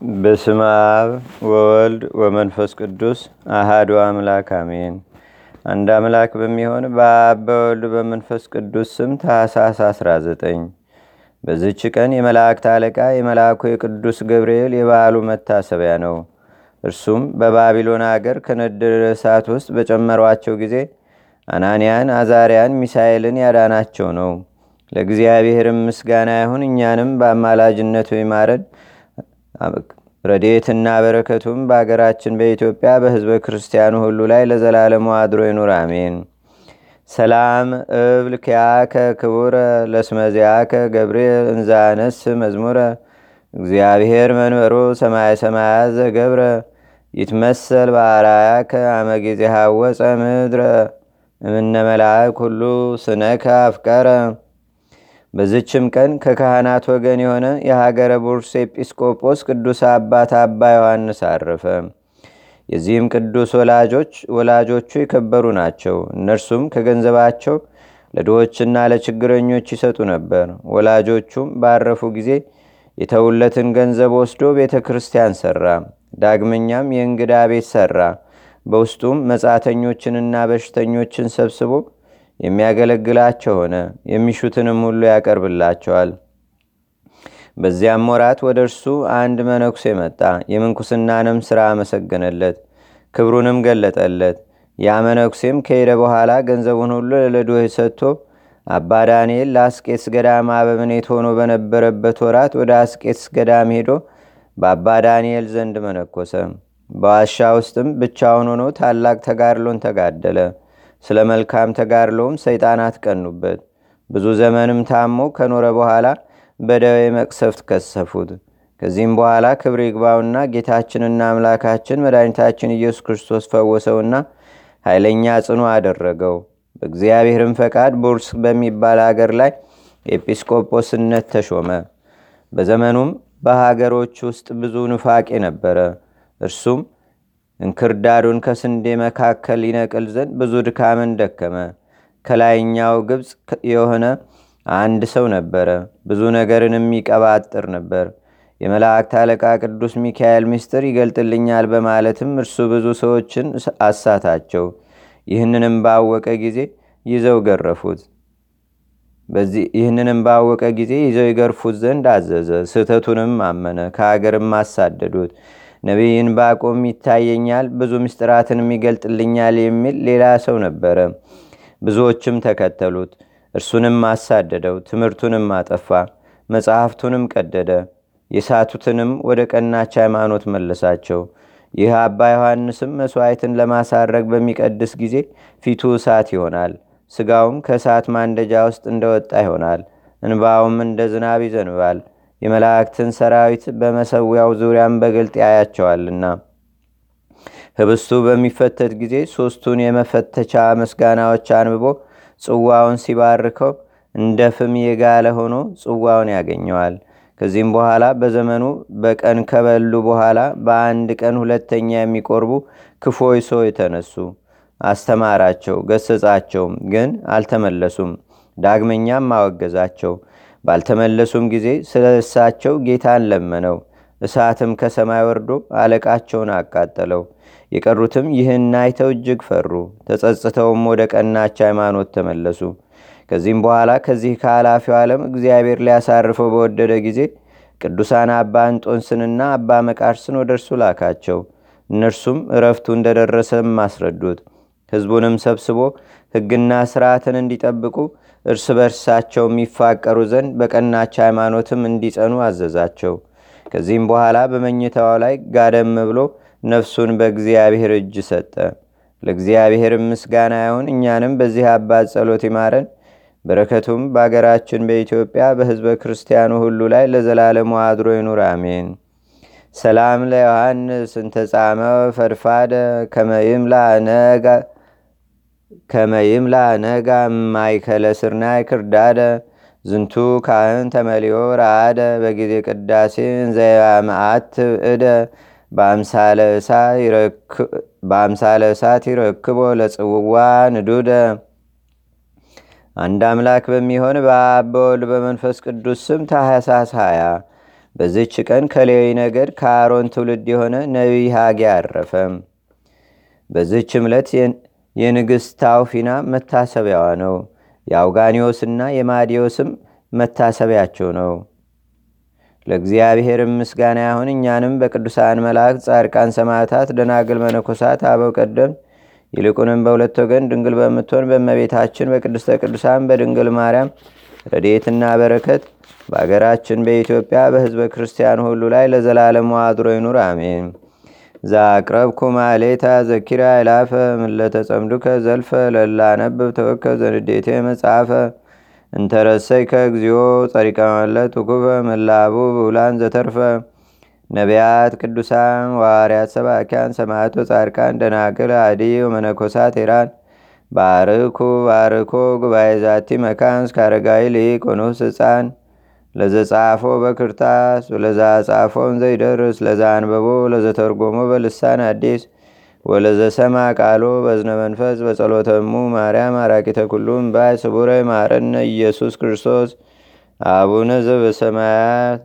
በስመ አብ ወወልድ ወመንፈስ ቅዱስ አሃዱ አምላክ አሜን። አንድ አምላክ በሚሆን በአብ በወልድ በመንፈስ ቅዱስ ስም ታኅሳስ 19 በዝች ቀን የመላእክት አለቃ የመልአኩ የቅዱስ ገብርኤል የበዓሉ መታሰቢያ ነው። እርሱም በባቢሎን አገር ከነደደ እሳት ውስጥ በጨመሯቸው ጊዜ አናንያን፣ አዛርያን፣ ሚሳኤልን ያዳናቸው ነው። ለእግዚአብሔርም ምስጋና ይሁን። እኛንም በአማላጅነቱ ይማረን። ረዴትና በረከቱም በአገራችን በኢትዮጵያ በህዝበ ክርስቲያኑ ሁሉ ላይ ለዘላለሙ አድሮ ይኑር፣ አሜን። ሰላም እብል ኪያከ ክቡረ ለስመዚያከ ገብርኤል እንዛነስ መዝሙረ እግዚአብሔር መንበሮ ሰማይ ሰማያት ዘገብረ ይትመሰል በአራያከ አመጊዜ ሃወፀ ምድረ እምነ መላእክ ሁሉ ስነከ አፍቀረ። በዝችም ቀን ከካህናት ወገን የሆነ የሀገረ ቡርስ ኤጲስቆጶስ ቅዱስ አባት አባ ዮሐንስ አረፈ። የዚህም ቅዱስ ወላጆች ወላጆቹ የከበሩ ናቸው። እነርሱም ከገንዘባቸው ለድሆችና ለችግረኞች ይሰጡ ነበር። ወላጆቹም ባረፉ ጊዜ የተውለትን ገንዘብ ወስዶ ቤተ ክርስቲያን ሰራ። ዳግመኛም የእንግዳ ቤት ሰራ። በውስጡም መጻተኞችንና በሽተኞችን ሰብስቦ የሚያገለግላቸው ሆነ። የሚሹትንም ሁሉ ያቀርብላቸዋል። በዚያም ወራት ወደ እርሱ አንድ መነኩሴ መጣ። የምንኩስናንም ሥራ አመሰገነለት፣ ክብሩንም ገለጠለት። ያ መነኩሴም ከሄደ በኋላ ገንዘቡን ሁሉ ለድሆች ሰጥቶ አባ ዳንኤል ለአስቄትስ ገዳም አበምኔት ሆኖ በነበረበት ወራት ወደ አስቄትስ ገዳም ሄዶ በአባ ዳንኤል ዘንድ መነኮሰ። በዋሻ ውስጥም ብቻውን ሆኖ ታላቅ ተጋድሎን ተጋደለ። ስለ መልካም ተጋድሎም ሰይጣናት ቀኑበት። ብዙ ዘመንም ታሞ ከኖረ በኋላ በደዌ መቅሰፍት ከሰፉት። ከዚህም በኋላ ክብር ይግባውና ጌታችንና አምላካችን መድኃኒታችን ኢየሱስ ክርስቶስ ፈወሰውና ኃይለኛ ጽኑ አደረገው። በእግዚአብሔርም ፈቃድ ቡርስ በሚባል አገር ላይ ኤጲስቆጶስነት ተሾመ። በዘመኑም በሀገሮች ውስጥ ብዙ ንፋቄ ነበረ። እርሱም እንክርዳዱን ከስንዴ መካከል ይነቅል ዘንድ ብዙ ድካምን ደከመ። ከላይኛው ግብፅ የሆነ አንድ ሰው ነበረ። ብዙ ነገርን የሚቀባጥር ነበር። የመላእክት አለቃ ቅዱስ ሚካኤል ምስጢር ይገልጥልኛል በማለትም እርሱ ብዙ ሰዎችን አሳታቸው። ይህንንም ባወቀ ጊዜ ይዘው ገረፉት። ይህንንም ባወቀ ጊዜ ይዘው ይገርፉት ዘንድ አዘዘ። ስህተቱንም አመነ። ከሀገርም አሳደዱት። ነቢይን ባቆም ይታየኛል፣ ብዙ ምስጢራትንም ይገልጥልኛል የሚል ሌላ ሰው ነበረ። ብዙዎችም ተከተሉት። እርሱንም አሳደደው። ትምህርቱንም አጠፋ። መጽሐፍቱንም ቀደደ። የሳቱትንም ወደ ቀናች ሃይማኖት መለሳቸው። ይህ አባ ዮሐንስም መሥዋዕትን ለማሳረግ በሚቀድስ ጊዜ ፊቱ እሳት ይሆናል። ስጋውም ከእሳት ማንደጃ ውስጥ እንደወጣ ይሆናል። እንባውም እንደ ዝናብ ይዘንባል። የመላእክትን ሰራዊት በመሰዊያው ዙሪያም በግልጥ ያያቸዋልና። ህብስቱ በሚፈተት ጊዜ ሦስቱን የመፈተቻ ምስጋናዎች አንብቦ ጽዋውን ሲባርከው እንደ ፍም የጋለ ሆኖ ጽዋውን ያገኘዋል። ከዚህም በኋላ በዘመኑ በቀን ከበሉ በኋላ በአንድ ቀን ሁለተኛ የሚቆርቡ ክፎይ ሰው የተነሱ አስተማራቸው፣ ገሰጻቸውም፣ ግን አልተመለሱም። ዳግመኛም አወገዛቸው። ባልተመለሱም ጊዜ ስለ እሳቸው ጌታን ለመነው። እሳትም ከሰማይ ወርዶ አለቃቸውን አቃጠለው። የቀሩትም ይህን አይተው እጅግ ፈሩ። ተጸጽተውም ወደ ቀናች ሃይማኖት ተመለሱ። ከዚህም በኋላ ከዚህ ከኃላፊው ዓለም እግዚአብሔር ሊያሳርፈው በወደደ ጊዜ ቅዱሳን አባ እንጦንስንና አባ መቃርስን ወደ እርሱ ላካቸው። እነርሱም እረፍቱ እንደደረሰም አስረዱት። ሕዝቡንም ሰብስቦ ሕግና ስርዓትን እንዲጠብቁ እርስ በርሳቸው የሚፋቀሩ ዘንድ በቀናች ሃይማኖትም እንዲጸኑ አዘዛቸው። ከዚህም በኋላ በመኝታው ላይ ጋደም ብሎ ነፍሱን በእግዚአብሔር እጅ ሰጠ። ለእግዚአብሔር ምስጋና ይሁን። እኛንም በዚህ አባት ጸሎት ይማረን። በረከቱም በአገራችን በኢትዮጵያ በህዝበ ክርስቲያኑ ሁሉ ላይ ለዘላለሙ አድሮ ይኑር፣ አሜን። ሰላም ለዮሐንስ እንተጻመ ፈድፋደ ከመይምላ ነጋ ማይከለ ስርናይ ክርዳደ ዝንቱ ካህን ተመሊዮ ረአደ በጊዜ ቅዳሴ እንዘያመአት እደ በአምሳለ እሳት ይረክቦ ለጽውዋ ንዱደ አንድ አምላክ በሚሆን በአብ በወልድ በመንፈስ ቅዱስ ስም ታኅሳስ 20 በዝች ቀን ከሌዊ ነገድ ከአሮን ትውልድ የሆነ ነቢይ ሐጌ አረፈ። በዝች ዕለት የንግሥት ታውፊና መታሰቢያዋ ነው። የአውጋኒዎስና የማዲዮስም መታሰቢያቸው ነው። ለእግዚአብሔርም ምስጋና ያሁን እኛንም በቅዱሳን መላእክት፣ ጻድቃን፣ ሰማዕታት፣ ደናግል፣ መነኮሳት፣ አበው ቀደም ይልቁንም በሁለት ወገን ድንግል በምትሆን በእመቤታችን በቅድስተ ቅዱሳን በድንግል ማርያም ረድኤትና በረከት በአገራችን በኢትዮጵያ በሕዝበ ክርስቲያን ሁሉ ላይ ለዘላለሙ አድሮ ይኑር፣ አሜን። ዛቅረብኩ ማሌታ ዘኪራ ይላፈ ምለተጸምዱከ ዘልፈ ለላነብብ ተወከ ዘንዴቴ መጽሐፈ እንተረሰይ ከእግዚኦ ጸሪቀ ውኩበ መላቡ ብውላን ዘተርፈ። ነቢያት ቅዱሳን ዋርያት ሰባኪያን ሰማዕቶ ጻድቃን ደናግል አዲ ወመነኮሳት ሄራን ባርኩ ባርኮ ጉባኤ ዛቲ መካን እስካረጋዊ ሊቅ ወኑስ ህፃን ለዘጻፎ በክርታስ ወለዛ ጻፎን ዘይደርስ ለዛ አንበቦ ለዘተርጎሞ በልሳን አዲስ ወለዘሰማ ቃሎ በዝነ መንፈስ በጸሎተሙ ማርያም አራቂተ ኩሉም ባይ ስቡረ ማረነ ኢየሱስ ክርስቶስ አቡነ ዘበሰማያት